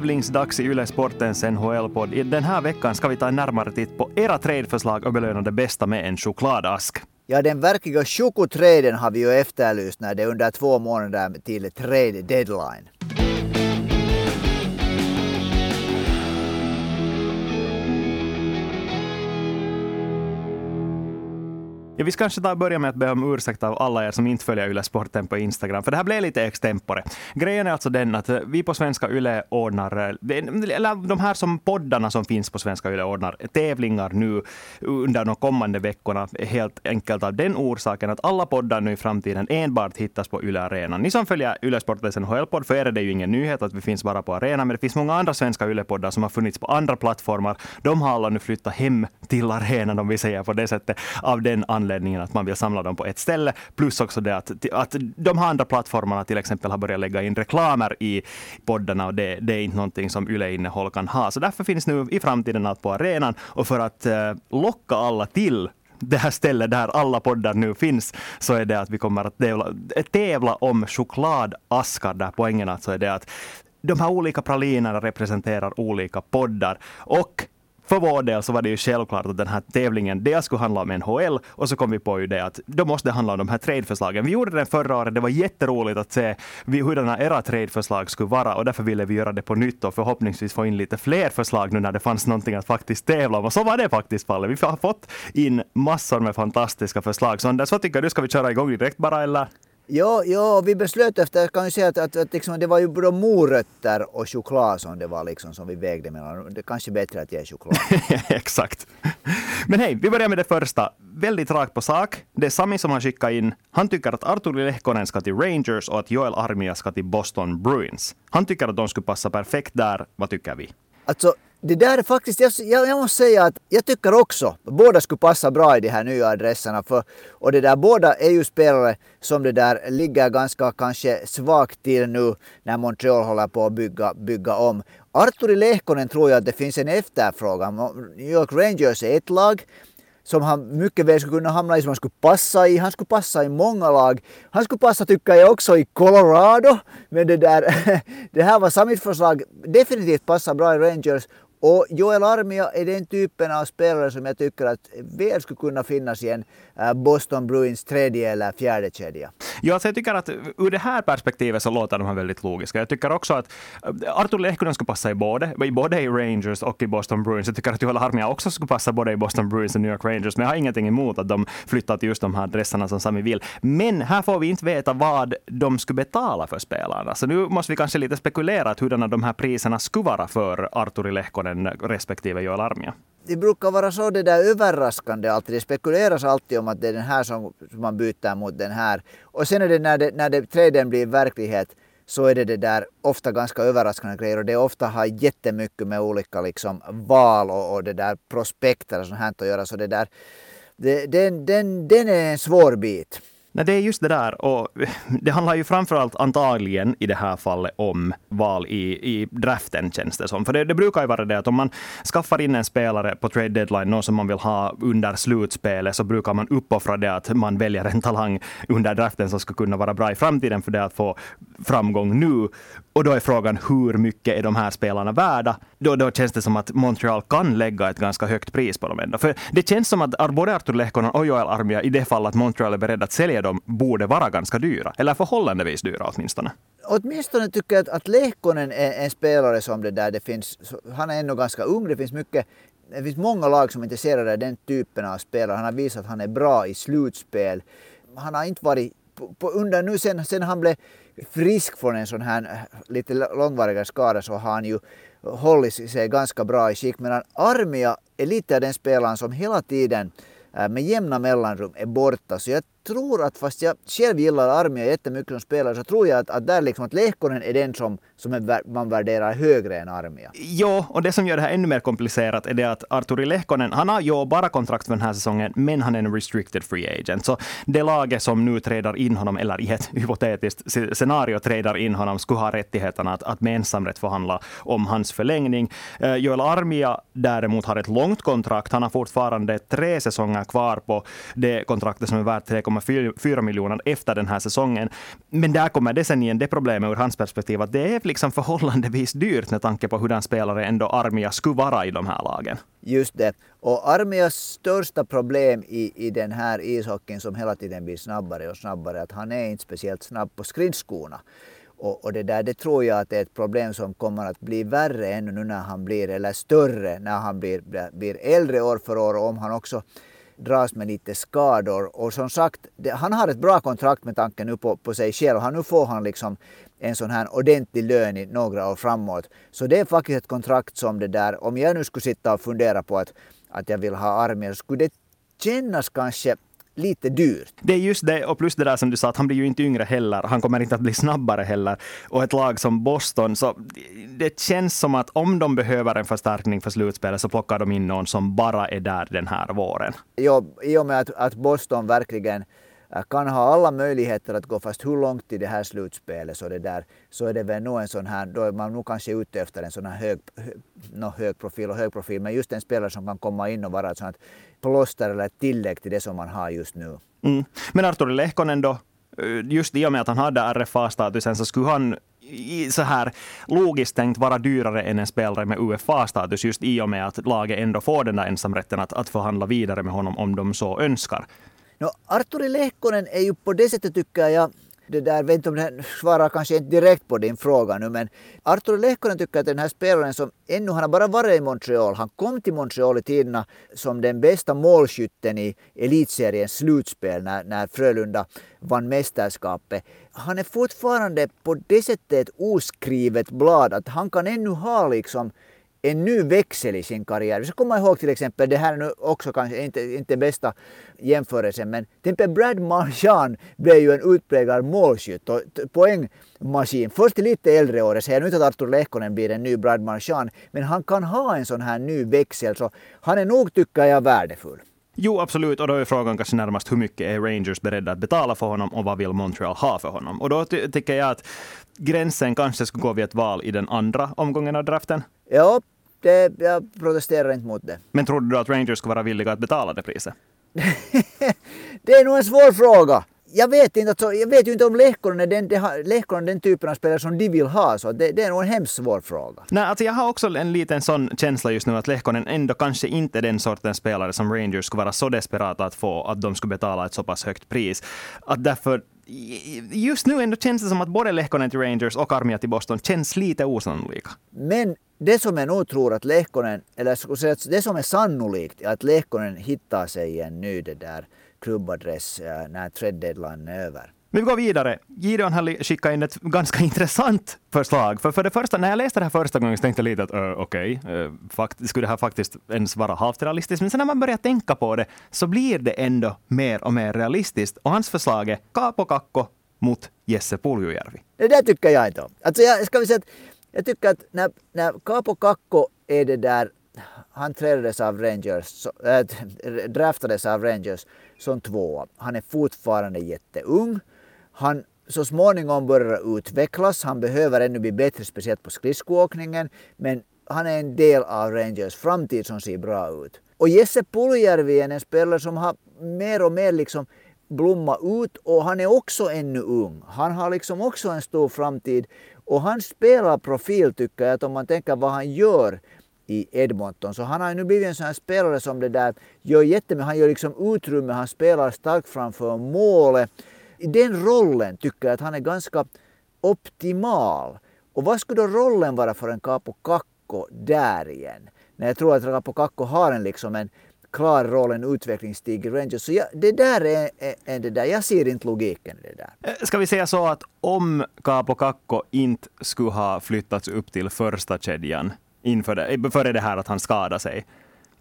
Tävlingsdags i Yle Sportens NHL-podd. Den här veckan ska vi ta en närmare titt på era tradeförslag och belöna det bästa med en chokladask. Ja, den verkliga chokotraden har vi ju efterlyst när det är under två månader till trade deadline. Ja, vi ska kanske ta börja med att be om ursäkt av alla er som inte följer Yle Sporten på Instagram, för det här blev lite extempore. Grejen är alltså den att eh, vi på Svenska Yle ordnar, eh, eller de här som poddarna som finns på Svenska Yle ordnar tävlingar nu under de kommande veckorna, helt enkelt av den orsaken att alla poddar nu i framtiden enbart hittas på Yle Arena. Ni som följer Yle Sportens NHL-podd, för er är det ju ingen nyhet att vi finns bara på Arena, men det finns många andra svenska Yle-poddar som har funnits på andra plattformar. De har alla nu flyttat hem till arenan, om vi säger på det sättet, av den anledningen anledningen att man vill samla dem på ett ställe. Plus också det att, att de här andra plattformarna till exempel har börjat lägga in reklamer i poddarna och det, det är inte någonting som Yle-innehåll kan ha. Så därför finns nu i framtiden allt på arenan och för att eh, locka alla till det här stället där alla poddar nu finns, så är det att vi kommer att tävla, tävla om chokladaskar, där poängen alltså är det att de här olika pralinerna representerar olika poddar. Och för vår del så var det ju självklart att den här tävlingen dels skulle handla om NHL och så kom vi på ju det att då måste det handla om de här tradeförslagen. Vi gjorde den förra året, det var jätteroligt att se hurdana era tradeförslag skulle vara och därför ville vi göra det på nytt och förhoppningsvis få in lite fler förslag nu när det fanns någonting att faktiskt tävla om. Och så var det faktiskt fallet. Vi har fått in massor med fantastiska förslag. Så Anders, vad tycker du? Ska vi köra igång direkt bara eller? Ja, ja, vi beslöt efter, kan ju säga att, att, att liksom, det var ju både morötter och choklad som det var liksom som vi vägde mellan. Det är kanske bättre att ge choklad. Exakt. Men hej, vi börjar med det första. Väldigt rakt på sak. Det är Sami som har skickat in. Han tycker att Artur Lehkonen ska till Rangers och att Joel Armia ska till Boston Bruins. Han tycker att de skulle passa perfekt där. Vad tycker vi? Alltså, det där är faktiskt, jag, jag, måste säga att jag tycker också, båda skulle passa bra i de här nya adresserna. För, och det där, båda är ju spelare som det där ligger ganska kanske svagt till nu när Montreal håller på att bygga, bygga om. Arturi Lehkonen tror jag att det finns en efterfrågan. New York Rangers är ett lag som han mycket väl skulle kunna hamna i, som han skulle passa i. Han skulle passa i många lag. Han skulle passa, tycker jag, också i Colorado. Men det där, det här var Samits förslag. Definitivt passar bra i Rangers och Joel Armia är den typen av spelare som jag tycker att väl skulle kunna finnas i en eh, Boston Bruins tredje eller fjärde kedja. Ja, alltså jag tycker att ur det här perspektivet så låter de här väldigt logiska. Jag tycker också att eh, Artur Lehkonen skulle passa i både, i både i Rangers och i Boston Bruins. Jag tycker att Joel Armia också skulle passa både i Boston Bruins och New York Rangers. Men jag har ingenting emot att de flyttar till just de här adresserna som Sami vill. Men här får vi inte veta vad de skulle betala för spelarna. Så nu måste vi kanske lite spekulera hurdana de här priserna skulle vara för Artur Lehkonen den respektive Joel Armia. Det brukar vara så det där överraskande alltid. Det spekuleras alltid om att det är den här som man byter mot den här. Och sen är det när, det, när det, traden blir verklighet så är det det där ofta ganska överraskande grejer och det ofta har jättemycket med olika liksom val och, och det där prospekter och sånt här att göra. Så det där, det, den, den, den är en svår bit. Nej, det är just det där. Och det handlar ju framförallt antagligen i det här fallet om val i, i draften, känns det som. För det, det, brukar ju vara det att om man skaffar in en spelare på trade deadline, någon som man vill ha under slutspelet, så brukar man uppoffra det att man väljer en talang under draften som ska kunna vara bra i framtiden för det att få framgång nu. Och då är frågan hur mycket är de här spelarna värda? Då, då känns det som att Montreal kan lägga ett ganska högt pris på dem ändå. För det känns som att både Artur Lehkonen och Joel Armia, i det fall att Montreal är beredda att sälja dem, borde vara ganska dyra. Eller förhållandevis dyra åtminstone. Åtminstone tycker jag att, att Lehkonen är en spelare som det där, det finns, han är ändå ganska ung, det finns mycket det finns många lag som är intresserade av den typen av spelare. Han har visat att han är bra i slutspel. Han har inte varit på, på under nu sen, sen han blev frisk från en sån här äh, lite långvarigare skada så har han ju hållit sig ganska bra i skick. Medan Armia är lite av den spelaren som hela tiden äh, med jämna mellanrum är borta. Så jag tror att fast jag själv gillar Armia jättemycket som spelare så tror jag att, att där liksom att Lehkonen är den som, som är, man värderar högre än Armia. Jo, och det som gör det här ännu mer komplicerat är det att Arturi Lehkonen, han har ju bara kontrakt för den här säsongen, men han är en restricted free agent. Så det laget som nu trädar in honom, eller i ett hypotetiskt scenario trädar in honom, skulle ha rättigheterna att, att med ensamrätt förhandla om hans förlängning. Eh, Joel Armia däremot har ett långt kontrakt. Han har fortfarande tre säsonger kvar på det kontraktet som är värt 3,4 3,4 miljoner efter den här säsongen. Men där kommer det sen igen det problemet ur hans perspektiv att det är liksom förhållandevis dyrt med tanke på hur den spelare ändå Armia skulle vara i de här lagen. Just det. Och Armias största problem i, i den här ishockeyn som hela tiden blir snabbare och snabbare, att han är inte speciellt snabb på skridskorna. Och, och, det där det tror jag att det är ett problem som kommer att bli värre ännu nu när han blir, eller större när han blir, blir äldre år för år. Och om han också dras med lite skador. Och som sagt, det, han har ett bra kontrakt med tanke nu på, på sig själv. Han, nu får han liksom en sån här ordentlig lön i några år framåt. Så det är faktiskt ett kontrakt som det där, om jag nu skulle sitta och fundera på att, att jag vill ha armén, så skulle det kännas kanske lite dyrt. Det är just det, och plus det där som du sa, att han blir ju inte yngre heller. Han kommer inte att bli snabbare heller. Och ett lag som Boston, så det känns som att om de behöver en förstärkning för slutspelet så plockar de in någon som bara är där den här våren. Jo, i och med att, att Boston verkligen äh, kan ha alla möjligheter att gå fast hur långt i det här slutspelet så, det där, så är det väl nog en sån här, då är man nog kanske ute efter en sån här hög, no, hög profil och hög profil, men just en spelare som kan komma in och vara ett sånt plåster eller tillägg till det som man har just nu. Mm. Men Artur Lehkonen då, eh, just i och med att han hade RFA-statusen så skulle han så här logiskt tänkt vara dyrare än en spelare med UFA-status just i och med att laget ändå får den där ensamrätten att, att förhandla vidare med honom om de så önskar. No, Arturi Lehkonen är ju på det sättet tycker jag det där, vet inte om den svarar kanske inte direkt på din fråga nu, men Artur Lehkonen tycker att den här spelaren som ännu, han har bara varit i Montreal, han kom till Montreal i tiderna som den bästa målskytten i elitseriens slutspel när, när Frölunda vann mästerskapet. Han är fortfarande på det sättet ett oskrivet blad att han kan ännu ha liksom en ny växel i sin karriär. Vi ska komma ihåg till exempel, det här är nu också kanske inte, inte bästa jämförelsen, men till exempel Brad Marchand blev ju en utpräglad målskytt och poängmaskin. Först i lite äldre år, jag säger nu inte att Artur Lehkonen blir en ny Brad Marchand, men han kan ha en sån här ny växel, så han är nog, tycker jag, värdefull. Jo, absolut. Och då är frågan kanske närmast hur mycket är Rangers beredda att betala för honom och vad vill Montreal ha för honom? Och då ty tycker jag att gränsen kanske skulle gå vid ett val i den andra omgången av draften. Ja, det, jag protesterar inte mot det. Men tror du att Rangers skulle vara villiga att betala det priset? det är nog en svår fråga. Jag vet, inte, alltså, jag vet ju inte om Lehkonen är den, Lehkonen den typen av spelare som de vill ha. Så det, det är nog en hemskt svår fråga. Nej, alltså jag har också en liten sån känsla just nu att Lehkonen ändå kanske inte är den sortens spelare som Rangers skulle vara så desperata att få att de skulle betala ett så pass högt pris. Att därför just nu ändå känns det som att både Lehkonen till Rangers och Armia till Boston känns lite osannolika. Men det som jag nog tror att Lehkonen, eller det som är sannolikt är att Lehkonen hittar sig i en ny det där klubbadress eh, när trade deadline är över. Men vi går vidare. Gideon har skickat in ett ganska intressant förslag. För, för det första, när jag läste det här första gången så tänkte jag lite att uh, okej, okay, uh, skulle det här faktiskt ens vara halvt realistiskt? Men sen när man börjar tänka på det så blir det ändå mer och mer realistiskt. Och hans förslag är Kaapo Kakko mot Jesse Puljujärvi. Det där tycker jag inte om. Alltså jag, ska vi säga att jag tycker att när, när Kaapo Kakko är det där, han trädades av Rangers, äh, draftades av Rangers som tvåa. Han är fortfarande jätteung. Han så småningom börjar utvecklas. Han behöver ännu bli bättre, speciellt på skridskoåkningen. Men han är en del av Rangers framtid som ser bra ut. Och Jesse Puljärvi är en spelare som har mer och mer liksom blomma ut och han är också ännu ung. Han har liksom också en stor framtid och han spelar profil tycker jag att om man tänker vad han gör i Edmonton. Så han har nu blivit en sån här spelare som det där gör jättemycket. Han gör liksom utrymme, han spelar starkt framför målet. I den rollen tycker jag att han är ganska optimal. Och vad skulle då rollen vara för en Capo Kakko där igen? När jag tror att Capo Kakko har en, liksom en klar roll, en utvecklingsstig i Rangers. Så jag, det där är, är, är, det där. Jag ser inte logiken i det där. Eh, ska vi säga så att om Capo Kakko inte skulle ha flyttats upp till första kedjan inför det, före det här att han skadade sig,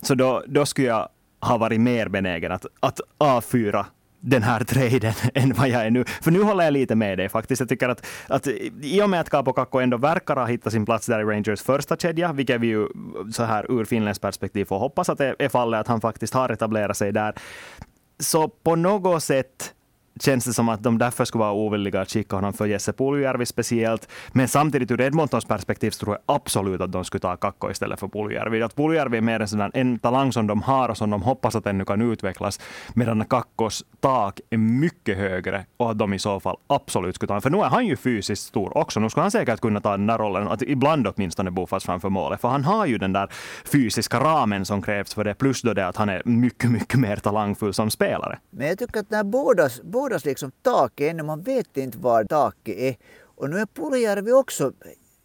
så då, då skulle jag ha varit mer benägen att, att avfyra den här traden än vad jag är nu. För nu håller jag lite med dig faktiskt. Jag tycker att, att i och med att Capo Kakko ändå verkar ha hittat sin plats där i Rangers första kedja, vilket vi ju så här ur Finlands perspektiv får hoppas att det är fallet, att han faktiskt har etablerat sig där. Så på något sätt känns det som att de därför skulle vara ovilliga att skicka honom för Jesse Puljujärvi speciellt. Men samtidigt ur Edmontons perspektiv så tror jag absolut att de skulle ta Kakko istället för Puljujärvi. Att Puljujärvi är mer en, sådan, en talang som de har och som de hoppas att ännu kan utvecklas. Medan Kakkos tak är mycket högre och att de i så fall absolut skulle ta honom. För nu är han ju fysiskt stor också. Nu skulle han säkert kunna ta den där rollen, att ibland åtminstone buffas framför målet. För han har ju den där fysiska ramen som krävs för det. Plus då det att han är mycket, mycket mer talangfull som spelare. Men jag tycker att när bådas, frodas liksom taket ännu, man vet inte var taket eh. är. Och nu är Puljärvi också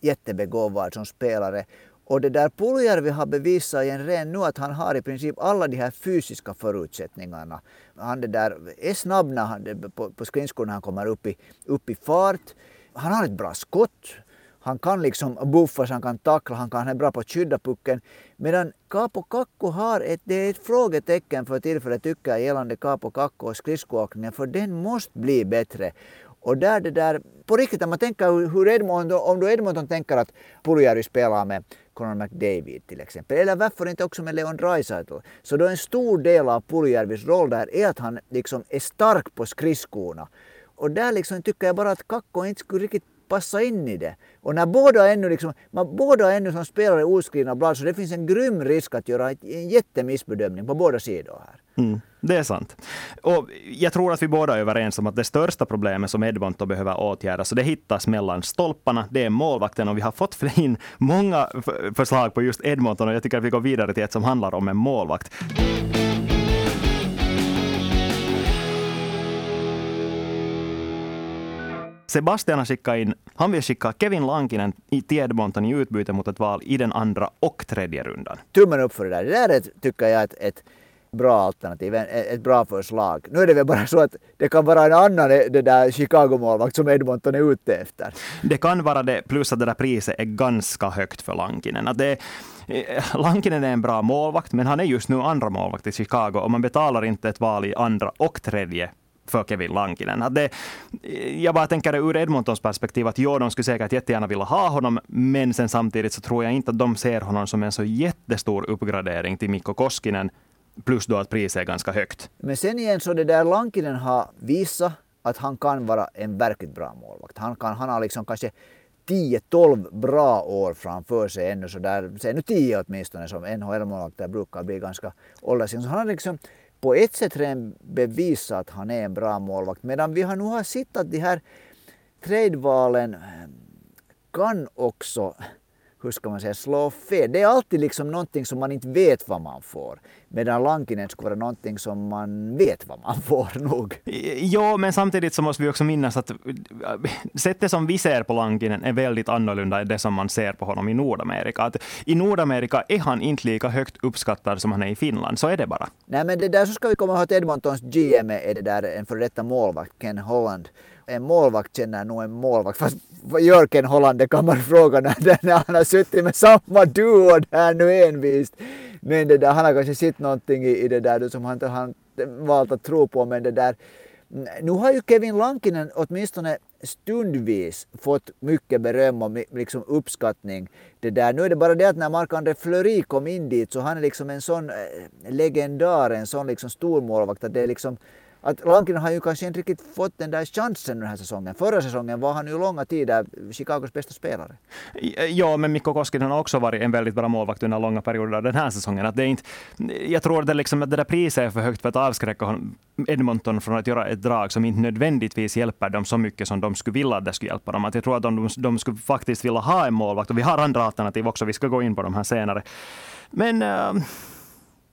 jättebegåvad som spelare. Och det där Puljärvi har bevisat igen redan nu att han har i princip alla de här fysiska förutsättningarna. Han det där eh, är snabb när han, på, på skridskor när han kommer upp i, upp i fart. Han har ett bra skott. Han kan liksom buffas, han kan tackla, han, kan, han är bra på att skydda pucken. Medan Capo Kakko har ett, det är ett frågetecken för tillfället tycker jag gällande Capo Kakko och skridskoåkningen för den måste bli bättre. Och där det där, på riktigt om man tänker hur Edmonton, om då Edmonton tänker att Puljärvi spelar med Conor McDavid till exempel, eller varför inte också med Leon Draisaitl, så då en stor del av Puljärvis roll där är att han liksom är stark på skridskorna. Och där liksom tycker jag bara att Kakko inte skulle riktigt passa in i det. Och när båda ännu, liksom, man, båda ännu som spelare oskrivna blad så det finns en grym risk att göra en jättemissbedömning på båda sidor här. Mm, det är sant. Och jag tror att vi båda är överens om att det största problemet som Edmonton behöver åtgärda, så det hittas mellan stolparna, det är målvakten och vi har fått in många förslag på just Edmonton och jag tycker att vi går vidare till ett som handlar om en målvakt. Sebastian har skickat in, han vill skicka Kevin Lankinen till Edmonton i utbyte mot ett val i den andra och tredje rundan. Tummen upp för det där. Det där är, tycker jag ett, ett bra alternativ, ett bra förslag. Nu är det väl bara så att det kan vara en annan det där Chicago-målvakt som Edmonton är ute efter. Det kan vara det, plus att det där priset är ganska högt för Lankinen. Att det, eh, Lankinen är en bra målvakt, men han är just nu andra målvakt i Chicago och man betalar inte ett val i andra och tredje för Kevin Lankinen. Att det, jag bara tänker ur Edmontons perspektiv att jo, de skulle säkert jättegärna vilja ha honom, men sen samtidigt så tror jag inte att de ser honom som en så jättestor uppgradering till Mikko Koskinen, plus då att priset är ganska högt. Men sen igen så det där Lankinen har visat att han kan vara en verkligt bra målvakt. Han, kan, han har liksom kanske 10-12 bra år framför sig ännu så där, säg nu 10 åtminstone som NHL-målvakter brukar bli ganska ålderstigna. Så han har liksom på ett sätt redan bevisat att han är en bra målvakt. Medan vi har nu har sett att de här tradevalen eh, kan också hur ska man säga, slå fel. Det är alltid liksom någonting som man inte vet vad man får. Medan Lankinen skulle vara någonting som man vet vad man får nog. Ja, men samtidigt så måste vi också minnas att sättet som vi ser på Lankinen är väldigt annorlunda än det som man ser på honom i Nordamerika. Att I Nordamerika är han inte lika högt uppskattad som han är i Finland, så är det bara. Nej, men det där så ska vi komma ihåg att Edmontons GM är det där en före detta målvakt, Ken Holland en målvakt känner nog en målvakt. Fast vad gör Ken Holland, det kan man fråga när, när han har suttit med samma duo där nu envist. Men det där, han har kanske sett någonting i, i det där som han, han valt att tro på. Men det där, nu har ju Kevin Lankinen åtminstone stundvis fått mycket beröm och liksom uppskattning. Det där. Nu är det bara det att när Marc-André Fleury kom in dit så han är liksom en sån eh, legendar, en sån liksom stormålvakt att det är liksom att Lankinen har ju kanske inte riktigt fått den där chansen den här säsongen. Förra säsongen var han ju långa tider Chicagos bästa spelare. Eh, ja, men Mikko Koskinen har också varit en väldigt bra målvakt under långa perioder den här säsongen. Att det är inte, jag tror att det, liksom, att det där priset är för högt för att avskräcka Edmonton från att göra ett drag som inte nödvändigtvis hjälper dem så mycket som de skulle vilja att det skulle hjälpa dem. Att jag tror att de, de skulle faktiskt vilja ha en målvakt. Och vi har andra alternativ också. Vi ska gå in på de här senare. Men uh,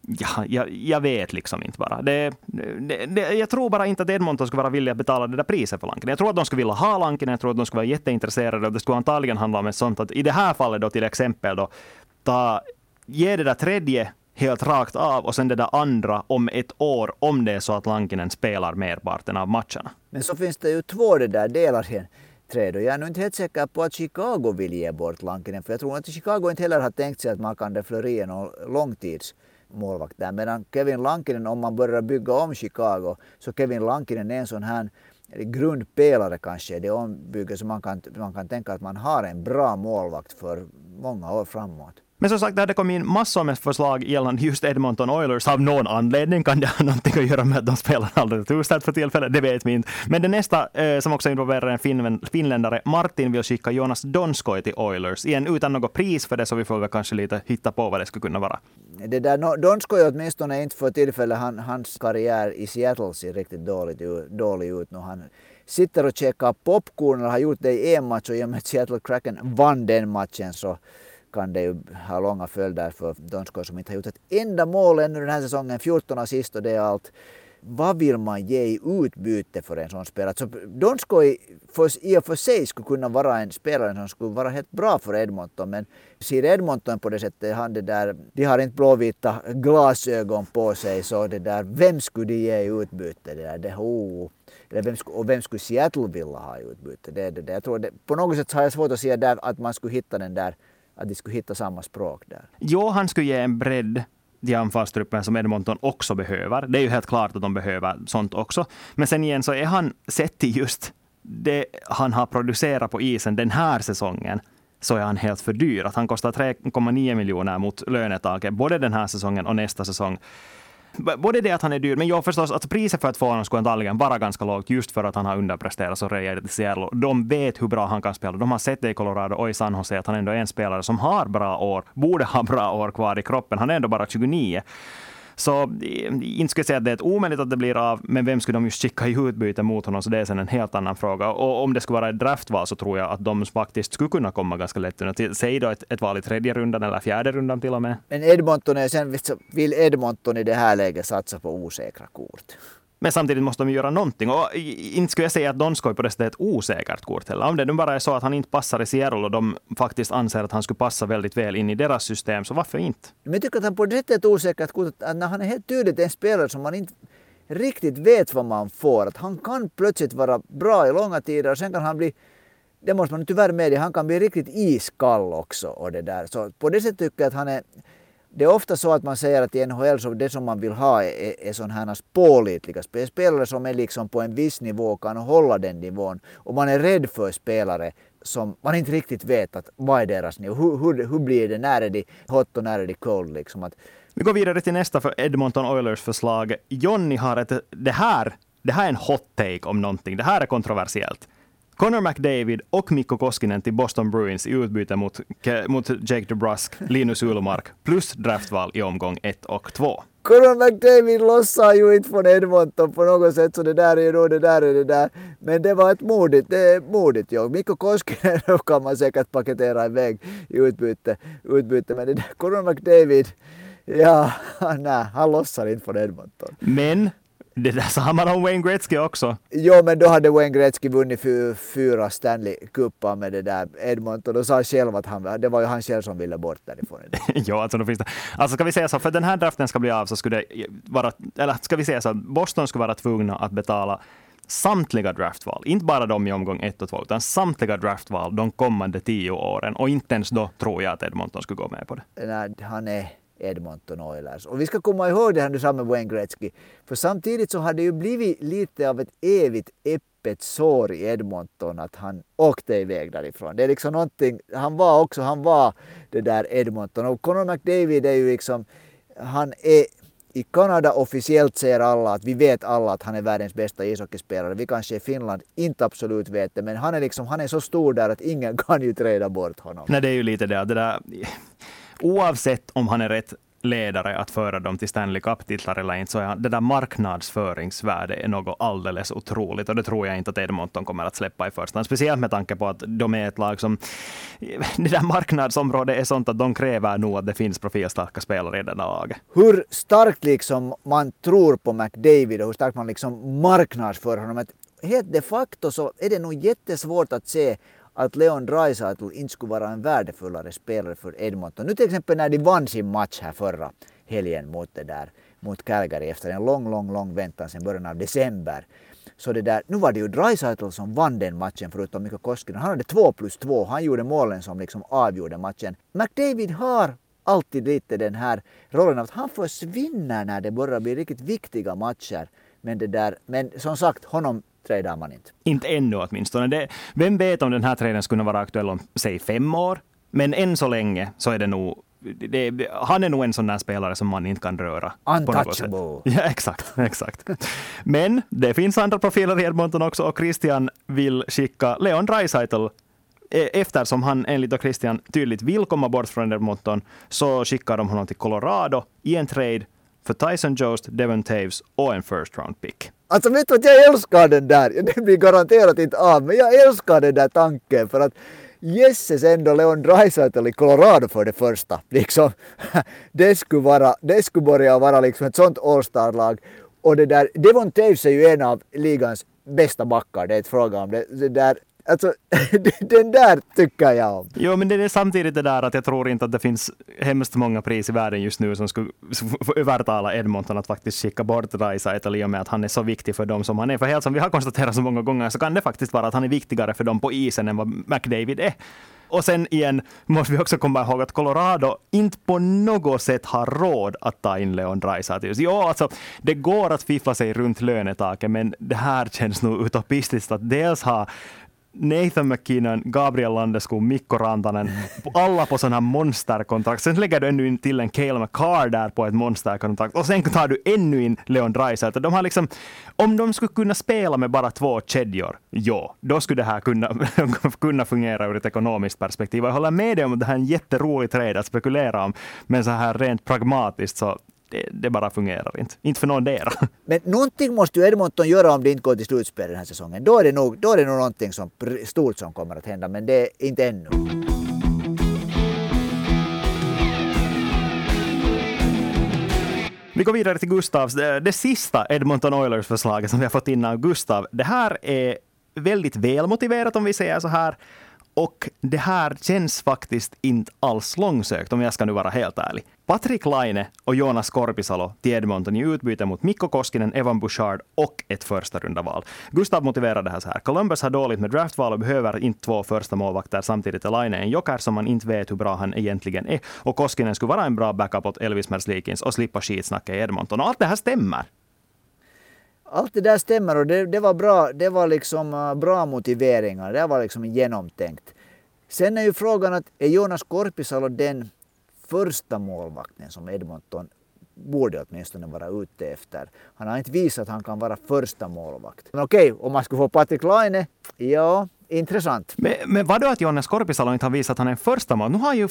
Ja, jag, jag, vet liksom inte bara. Det, det, det, jag tror bara inte att Edmonton skulle vara villiga att betala det där priset för Lankinen. Jag tror att de skulle vilja ha Lankinen, jag tror att de skulle vara jätteintresserade och det skulle antagligen handla om ett sånt att i det här fallet då till exempel då, ta, ge det där tredje helt rakt av och sen det där andra om ett år om det är så att Lankinen spelar merparten av matcherna. Men så finns det ju två det där delar igen träd. Och jag är nog inte helt säker på att Chicago vill ge bort Lankinen. För jag tror att Chicago inte heller har tänkt sig att man kan det Fleury någon långtids målvakt där. Medan Kevin Lankinen, om man börjar bygga om Chicago, så Kevin Lankinen är en sån här grundpelare kanske det ombygget. så man kan, man kan tänka att man har en bra målvakt för många år framåt. Men som sagt, det hade kommit in massor med förslag gällande just Edmonton Oilers av någon anledning. Kan det ha någonting att göra med att de spelar alldeles uselt för tillfället? Det vet vi inte. Men det nästa, eh, som också involverar en finländare, Martin vill skicka Jonas Donskoj till Oilers. Igen utan något pris för det, så vi får väl kanske lite hitta på vad det skulle kunna vara. Det där, Donskoj åtminstone inte för tillfället. Han, hans karriär i Seattle ser riktigt dåligt, dålig ut nu. Han sitter och käkar popcorn och har gjort det i en match och i och med att Seattle Kraken vann den matchen så kan det ju ha långa följder för Donskoj som inte har gjort ett enda mål ännu den här säsongen. 14 assist och det är allt. Vad vill man ge i utbyte för en sån spelare? Så Donskoj för, i och för sig skulle kunna vara en spelare som skulle vara helt bra för Edmonton men ser Edmonton på det sättet, han det där, de har inte blåvita glasögon på sig så det där, vem skulle de ge i utbyte? Det där, det, oh. Eller vem, och vem skulle Seattle vilja ha i utbyte? Det, det, det, jag tror det, på något sätt har jag svårt att se där att man skulle hitta den där att de skulle hitta samma språk där. Jo, han skulle ge en bredd till anfallstruppen som Edmonton också behöver. Det är ju helt klart att de behöver sånt också. Men sen igen så är han, sett till just det han har producerat på isen den här säsongen, så är han helt för dyr. Att han kostar 3,9 miljoner mot lönetaket både den här säsongen och nästa säsong både det att han är dyr, men jag förstås, alltså priset för att få honom skulle antagligen vara ganska lågt just för att han har underpresterat så rejält i Seattle. De vet hur bra han kan spela. De har sett det i Colorado och i San Jose att han ändå är en spelare som har bra år, borde ha bra år kvar i kroppen. Han är ändå bara 29. Så eh, inte skulle jag säga att det är ett omöjligt att det blir av, men vem skulle de just skicka i utbyte mot honom? Så det är sen en helt annan fråga. Och om det skulle vara ett draftval så tror jag att de faktiskt skulle kunna komma ganska lätt undan. Säg då ett, ett val i tredje rundan eller fjärde rundan till och med. Men Edmonton är sen vill Edmonton i det här läget satsa på osäkra kort. Men samtidigt måste de göra någonting. Och inte skulle jag säga att Donskoj på det sättet är ett osäkert kort heller. Om det nu bara är så att han inte passar i Seattle och de faktiskt anser att han skulle passa väldigt väl in i deras system, så varför inte? Men jag tycker att han på det sättet är ett osäkert kort. Att när han är helt tydligt en spelare som man inte riktigt vet vad man får. Att han kan plötsligt vara bra i långa tider och sen kan han bli det måste man tyvärr medge, han kan bli riktigt iskall också. Och det där. Så på det sättet tycker jag att han är det är ofta så att man säger att i NHL så det som man vill ha är, är sådana här pålitliga spelare. Spelare som är liksom på en viss nivå och kan hålla den nivån. Och man är rädd för spelare som man inte riktigt vet att vad är deras nivå. Hur, hur, hur blir det? När är de hot och när är de cold? Liksom att, vi går vidare till nästa för Edmonton Oilers förslag. Jonny har ett, det här, det här är en hot take om någonting. Det här är kontroversiellt. Connor McDavid och Mikko Koskinen till Boston Bruins i utbyte mot, mot Jake DeBrusk, Linus Ullmark plus draftval i omgång 1 och 2. Connor McDavid lossar ju inte från Edmonton på något sätt så det där är ju då det där är det där. Men det var ett modigt, det modigt jobb. Mikko Koskinen kan man säkert paketera iväg i utbyte, utbyte men det där Connor McDavid Ja, nej, han lossar inte från Edmonton. Men det där sa man om Wayne Gretzky också. Jo, men då hade Wayne Gretzky vunnit fyra Stanley Cupar med det där Edmonton och sa själv att han, det var ju han själv som ville bort därifrån. jo, alltså då finns det. Alltså ska vi säga så, för den här draften ska bli av så skulle det vara, eller ska vi säga så, Boston skulle vara tvungna att betala samtliga draftval, inte bara de i omgång 1 och 2, utan samtliga draftval de kommande tio åren. Och inte ens då tror jag att Edmonton skulle gå med på det. Nej, han är Edmonton Oilers. Och vi ska komma ihåg det här du sa med Wayne Gretzky. För samtidigt så har det ju blivit lite av ett evigt öppet sår i Edmonton att han åkte iväg därifrån. Det är liksom någonting, han var också, han var det där Edmonton. Och Conor McDavid är ju liksom, han är i Kanada officiellt säger alla att vi vet alla att han är världens bästa ishockeyspelare. Vi kanske i Finland inte absolut vet det, men han är, liksom, han är så stor där att ingen kan ju träda bort honom. Nej, det är ju lite det. det där, oavsett om han är rätt ledare att föra dem till Stanley Cup-titlar eller inte, så är det där marknadsföringsvärdet är något alldeles otroligt. Och det tror jag inte att Edmonton kommer att släppa i första hand. Speciellt med tanke på att de är ett lag som... Det där marknadsområdet är sånt att de kräver nog att det finns profilstarka spelare i det där laget. Hur starkt liksom man tror på McDavid och hur starkt man liksom marknadsför honom. helt de facto så är det nog jättesvårt att se att Leon Draisaitl inte skulle vara en värdefullare spelare för Edmonton. Nu till exempel när de vann sin match här förra helgen mot det där mot Calgary efter en lång, lång, lång väntan sedan början av december. Så det där, nu var det ju Draisaitl som vann den matchen förutom Mikko Koskinen. Han hade två plus två. Han gjorde målen som liksom avgjorde matchen. McDavid har alltid lite den här rollen att han försvinner när det börjar bli riktigt viktiga matcher. Men, det där, men som sagt, honom tradar man inte. Inte ännu åtminstone. Det, vem vet om den här traden skulle vara aktuell om, säg fem år? Men än så länge så är det nog det, han är nog en sån där spelare som man inte kan röra. Untouchable. Ja, exakt, exakt. Men det finns andra profiler i Edmonton också och Christian vill skicka Leon Draisaitl e, Eftersom han enligt Christian tydligt vill komma bort från Edmonton så skickar de honom till Colorado i en trade för Tyson Jost, Devon Taves och en first round pick. Alltså vet du att jag älskar den där, det blir garanterat inte av, men jag älskar den där tanken för att jösses ändå Leon Draisaitl i Colorado för det första. Liksom, det, skulle vara, det skulle börja vara liksom ett sånt All-star-lag. Och det där, Devon Taves är ju en av ligans bästa backar, det är ett fråga om det. det där, Alltså, den där tycker jag om. Jo, men det är samtidigt det där att jag tror inte att det finns hemskt många pris i världen just nu som skulle övertala Edmonton att faktiskt skicka bort Dreisaitl i och med att han är så viktig för dem som han är. För helt som vi har konstaterat så många gånger så kan det faktiskt vara att han är viktigare för dem på isen än vad McDavid är. Och sen igen måste vi också komma ihåg att Colorado inte på något sätt har råd att ta in Leon Draisaitl. Jo, alltså, det går att fiffla sig runt lönetaket, men det här känns nog utopistiskt att dels ha Nathan McKinnon, Gabriel Landeskog, Mikko Rantanen, alla på sådana här monsterkontrakt. Sen lägger du ännu in till en Cale McCarr där på ett monsterkontrakt och sen tar du ännu in Leon Draisaitl. De har liksom, om de skulle kunna spela med bara två kedjor, ja, då skulle det här kunna, kunna fungera ur ett ekonomiskt perspektiv. Jag håller med dig om att det här är en jätterolig trade att spekulera om, men så här rent pragmatiskt så det, det, bara fungerar inte. Inte för någon dera. Men någonting måste ju Edmonton göra om det inte går till slutspel den här säsongen. Då är det nog, då är det nog någonting som, stort som kommer att hända, men det är inte ännu. Vi går vidare till Gustavs, det, det sista Edmonton Oilers-förslaget som vi har fått in av Gustav. Det här är väldigt välmotiverat om vi säger så här. Och det här känns faktiskt inte alls långsökt om jag ska nu vara helt ärlig. Patrik Laine och Jonas Korpisalo till Edmonton i utbyte mot Mikko Koskinen, Evan Bouchard och ett första runda val. Gustav motiverar det här så här. Columbus har dåligt med draftval och behöver inte två första målvakter. Samtidigt är Laine en joker som man inte vet hur bra han egentligen är. Och Koskinen skulle vara en bra backup åt Elvis Merzlikins och slippa skitsnacka i Edmonton. Och allt det här stämmer. Allt det där stämmer och det, det var bra. Det var liksom eh, bra motiveringar. Det var liksom genomtänkt. Sen är ju frågan att är Jonas Korpisalo den första målvakten som Edmonton borde åtminstone vara ute efter. Han har inte visat att han kan vara första målvakt. Men okej, om man skulle få Patrik Laine, ja, intressant. Men, men vadå att Jonas Korpisalo inte har visat att han är en första mål? Nu har ju,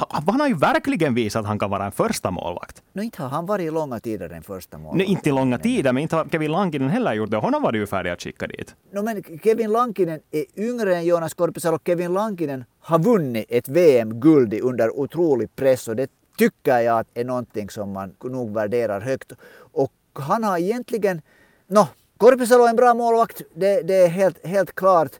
han har ju verkligen visat att han kan vara en första målvakt. No, inte har han varit i långa tider en första målvakt. Nej, inte i långa tider, men inte har Kevin Lankinen heller gjort det. Honom var det ju färdig att skicka dit. No, men Kevin Lankinen är yngre än Jonas Korpisalo. Kevin Lankinen har vunnit ett VM-guld under otrolig press och det tycker jag är någonting som man nog värderar högt. Och han har egentligen, no, Korpisalo är en bra målvakt, det, det är helt, helt klart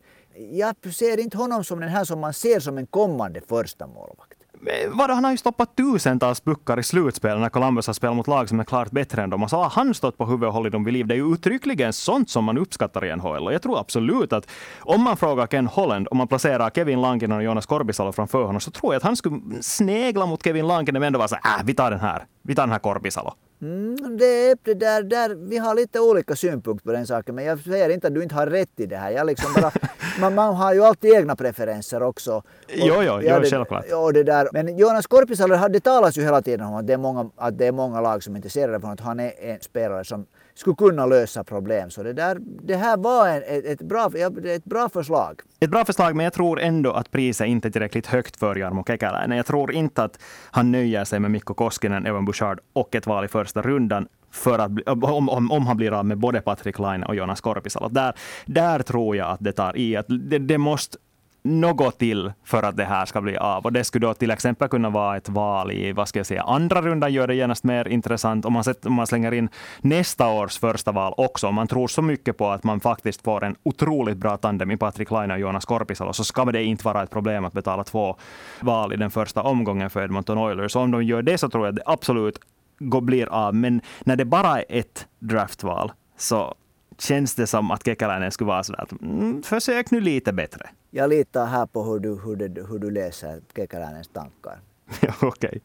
jag ser inte honom som den här som man ser som en kommande första målvakt. Vadå, han har ju stoppat tusentals puckar i slutspel när Columbus har spelat mot lag som är klart bättre än dem. Och så har han stått på huvudet och hållit dem vid liv. Det är ju uttryckligen sånt som man uppskattar i NHL. Och jag tror absolut att om man frågar Ken Holland, om man placerar Kevin Lankinen och Jonas Korpisalo framför honom, så tror jag att han skulle snegla mot Kevin Lankinen men ändå vara så här, äh, vi tar den här. Vi tar den här Korpisalo. Mm, det, det där, där, vi har lite olika synpunkter på den saken, men jag säger inte att du inte har rätt i det här. Jag liksom bara, man, man har ju alltid egna preferenser också. Och, jo, jo, ja, jo självklart. Och det där. Men Jonas Korpisalo, det talas ju hela tiden om att det är många, att det är många lag som är intresserade honom, att han är en spelare som skulle kunna lösa problem. Så det, där, det här var en, ett, ett, bra, ett bra förslag. Ett bra förslag, men jag tror ändå att priset inte är tillräckligt högt för Jarmo Kekäläinen. Jag tror inte att han nöjer sig med Mikko Koskinen, Evan Bouchard och ett val i första rundan för att, om, om, om han blir av med både Patrik Laine och Jonas Korpisalo. Där, där tror jag att det tar i. Att det, det måste något till för att det här ska bli av. Och det skulle då till exempel kunna vara ett val i, vad ska jag säga, andra rundan gör det genast mer intressant. Om man, sett, om man slänger in nästa års första val också, om man tror så mycket på att man faktiskt får en otroligt bra tandem i Patrik Laine och Jonas Korpisalo, så ska det inte vara ett problem att betala två val i den första omgången för Edmonton Oilers. Och om de gör det så tror jag att det absolut blir av. Men när det bara är ett draftval, så känns det som att Kekäläinen skulle vara sådär att mm, försök nu lite bättre. Jag litar här på hur du, hur du, hur du läser Kekäläinens tankar. Okej. Okay.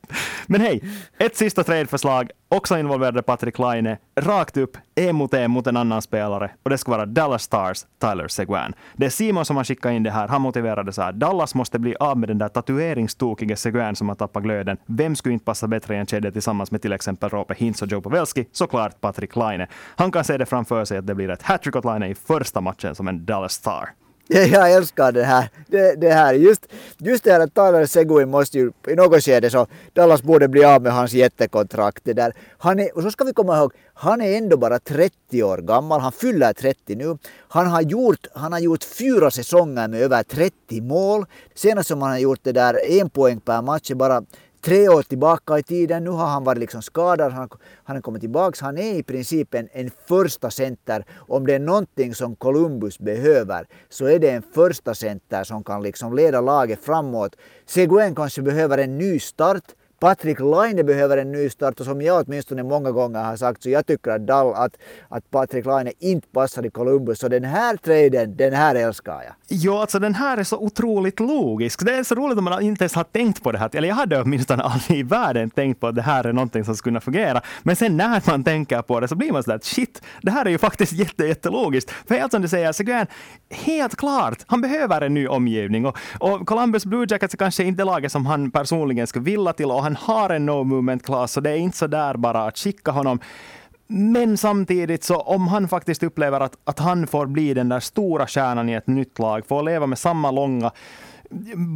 Men hej, ett sista tradeförslag, också involverade Patrik Laine, rakt upp, en mot en mot en annan spelare. Och det ska vara Dallas Stars, Tyler Seguin. Det är Simon som har skickat in det här. Han motiverade så här, Dallas måste bli av med den där tatueringstokiga Seguin som har tappat glöden. Vem skulle inte passa bättre i en kedja tillsammans med till exempel Rope Hintz och Joe Pavelski? Såklart Patrik Laine. Han kan se det framför sig att det blir ett hattrick åt Laine i första matchen som en Dallas Star. Jag älskar det här. Det, det här. Just, just det här att Tyler Seguin måste ju i något skede så Dallas borde bli av med hans jättekontrakt. Det där. Han är, och så ska vi komma ihåg, han är ändå bara 30 år gammal. Han fyller 30 nu. Han har gjort, han har gjort fyra säsonger med över 30 mål. Senast som han har gjort det där en poäng per match är bara tre år tillbaka i tiden. Nu har han varit liksom skadad, han, han har kommit tillbaka. Han är i princip en, en första center. Om det är någonting som Columbus behöver så är det en första center som kan liksom leda laget framåt. Seguin kanske behöver en ny start. Patrik Laine behöver en ny start och som jag åtminstone många gånger har sagt så jag tycker att, Dall, att, att Patrik Laine inte passar i Columbus. Så den här traden, den här älskar jag. Jo, alltså den här är så otroligt logisk. Det är så roligt om man inte ens har tänkt på det här. Eller jag hade åtminstone aldrig i världen tänkt på att det här är någonting som skulle kunna fungera. Men sen när man tänker på det så blir man sådär shit, det här är ju faktiskt jätte, jättelogiskt. För helt som du säger, Seguin, helt klart, han behöver en ny omgivning. Och, och Columbus Blue Jackets är kanske inte laget som han personligen skulle vilja till och han har en no movement class, så det är inte så där bara att skicka honom. Men samtidigt så om han faktiskt upplever att, att han får bli den där stora stjärnan i ett nytt lag, får leva med samma långa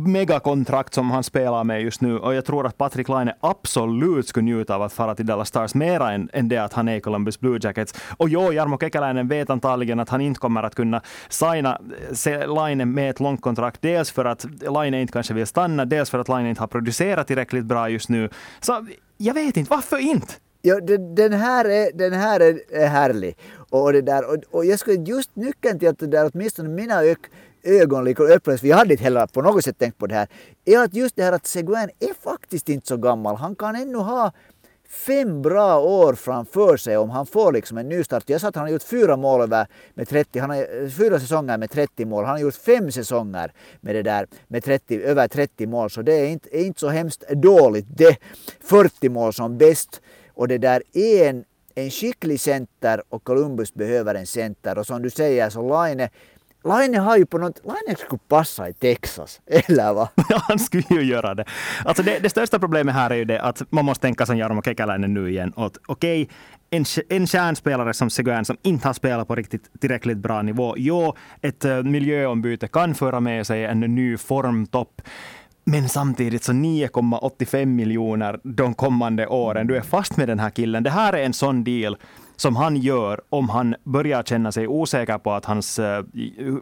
megakontrakt som han spelar med just nu. Och jag tror att Patrik Laine absolut skulle njuta av att fara till Dallas Stars mera än, än det att han är i Columbus Blue Jackets. Och jo, Jarmo Kekäläinen vet antagligen att han inte kommer att kunna signa eh, Laine med ett långt kontrakt. Dels för att Laine inte kanske vill stanna, dels för att Laine inte har producerat tillräckligt bra just nu. Så jag vet inte, varför inte? Ja, den, här är, den här är härlig. Och, det där, och, och jag skulle just nyckeln till att det där åtminstone mina ögon liksom öppnades, för jag hade inte heller på något sätt tänkt på det här, är att just det här att Seguin är faktiskt inte så gammal. Han kan ännu ha fem bra år framför sig om han får liksom en nystart. Jag sa att han har gjort fyra mål med 30, han har eh, fyra säsonger med 30 mål. Han har gjort fem säsonger med det där med 30, över 30 mål. Så det är inte, är inte så hemskt dåligt det. 40 mål som bäst. Och det där är en, en skicklig center och Columbus behöver en center. Och som du säger så Laine Laine har ju på något... Laine skulle passa i Texas, eller va? Han skulle ju göra det. Alltså det, det största problemet här är ju det att man måste tänka som Jarmo Kekäläinen nu igen. Okej, okay, en, en kärnspelare som Seguin som inte har spelat på riktigt tillräckligt bra nivå. Jo, ett eh, miljöombyte kan föra med sig en ny formtopp. Men samtidigt så 9,85 miljoner de kommande åren. Du är fast med den här killen. Det här är en sån deal som han gör om han börjar känna sig osäker på att hans, eh,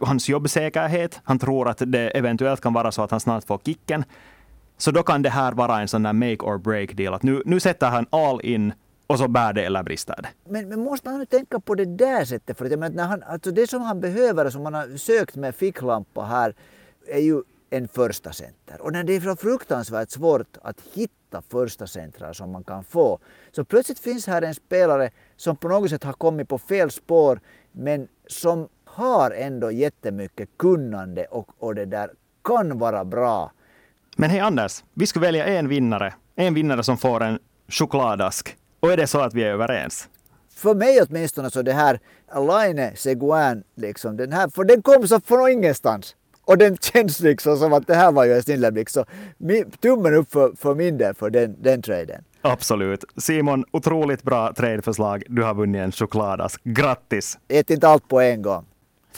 hans jobbsäkerhet, han tror att det eventuellt kan vara så att han snart får kicken. Så då kan det här vara en sån där make or break deal. Att nu, nu sätter han all in och så bär det eller brister det. Men, men måste han nu tänka på det där sättet? För att jag menar, när han, alltså det som han behöver, som han har sökt med ficklampa här, är ju en första center. Och när det är så fruktansvärt svårt att hitta första centrar som man kan få, så plötsligt finns här en spelare som på något sätt har kommit på fel spår, men som har ändå jättemycket kunnande och, och det där kan vara bra. Men hej Anders, vi ska välja en vinnare. En vinnare som får en chokladask. Och är det så att vi är överens? För mig åtminstone så det här Line Seguin, liksom, den här, för den kom så från ingenstans. Och den känns liksom som att det här var ju en snilleblixt. Så tummen upp för, för min del för den, den traden. Absolut. Simon, otroligt bra tradeförslag. Du har vunnit en chokladask. Grattis! Ät inte allt på en gång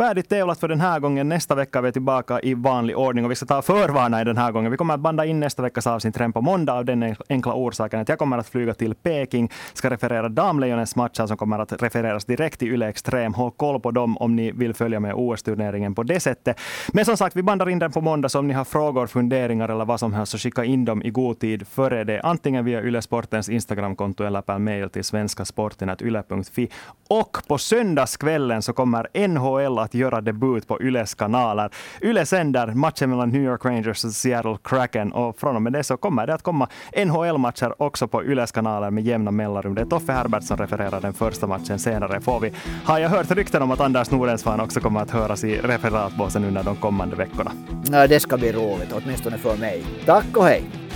färdigt tävlat för den här gången. Nästa vecka är vi tillbaka i vanlig ordning och vi ska ta förvarna i den här gången. Vi kommer att banda in nästa veckas avsnitt redan på måndag av den enkla orsaken att jag kommer att flyga till Peking, ska referera damlejonens matcher som kommer att refereras direkt i Yle Extrem. Håll koll på dem om ni vill följa med OS-turneringen på det sättet. Men som sagt, vi bandar in den på måndag, så om ni har frågor, funderingar eller vad som helst så skicka in dem i god tid före det. Antingen via Yle Sportens Instagramkonto eller per mail till svenskasporten.yle.fi. Och på söndagskvällen så kommer NHL att göra debut på Yles kanaler. Yle sänder matchen mellan New York Rangers och Seattle Kraken och från och med det så kommer det att komma NHL-matcher också på Yles kanaler med jämna mellanrum. Det är Toffe Herbert som refererar den första matchen. Senare får vi, har jag hört rykten om att Anders Nordensvan också kommer att höras i referatbåsen under de kommande veckorna. Ja, det ska bli roligt, åtminstone för mig. Tack och hej!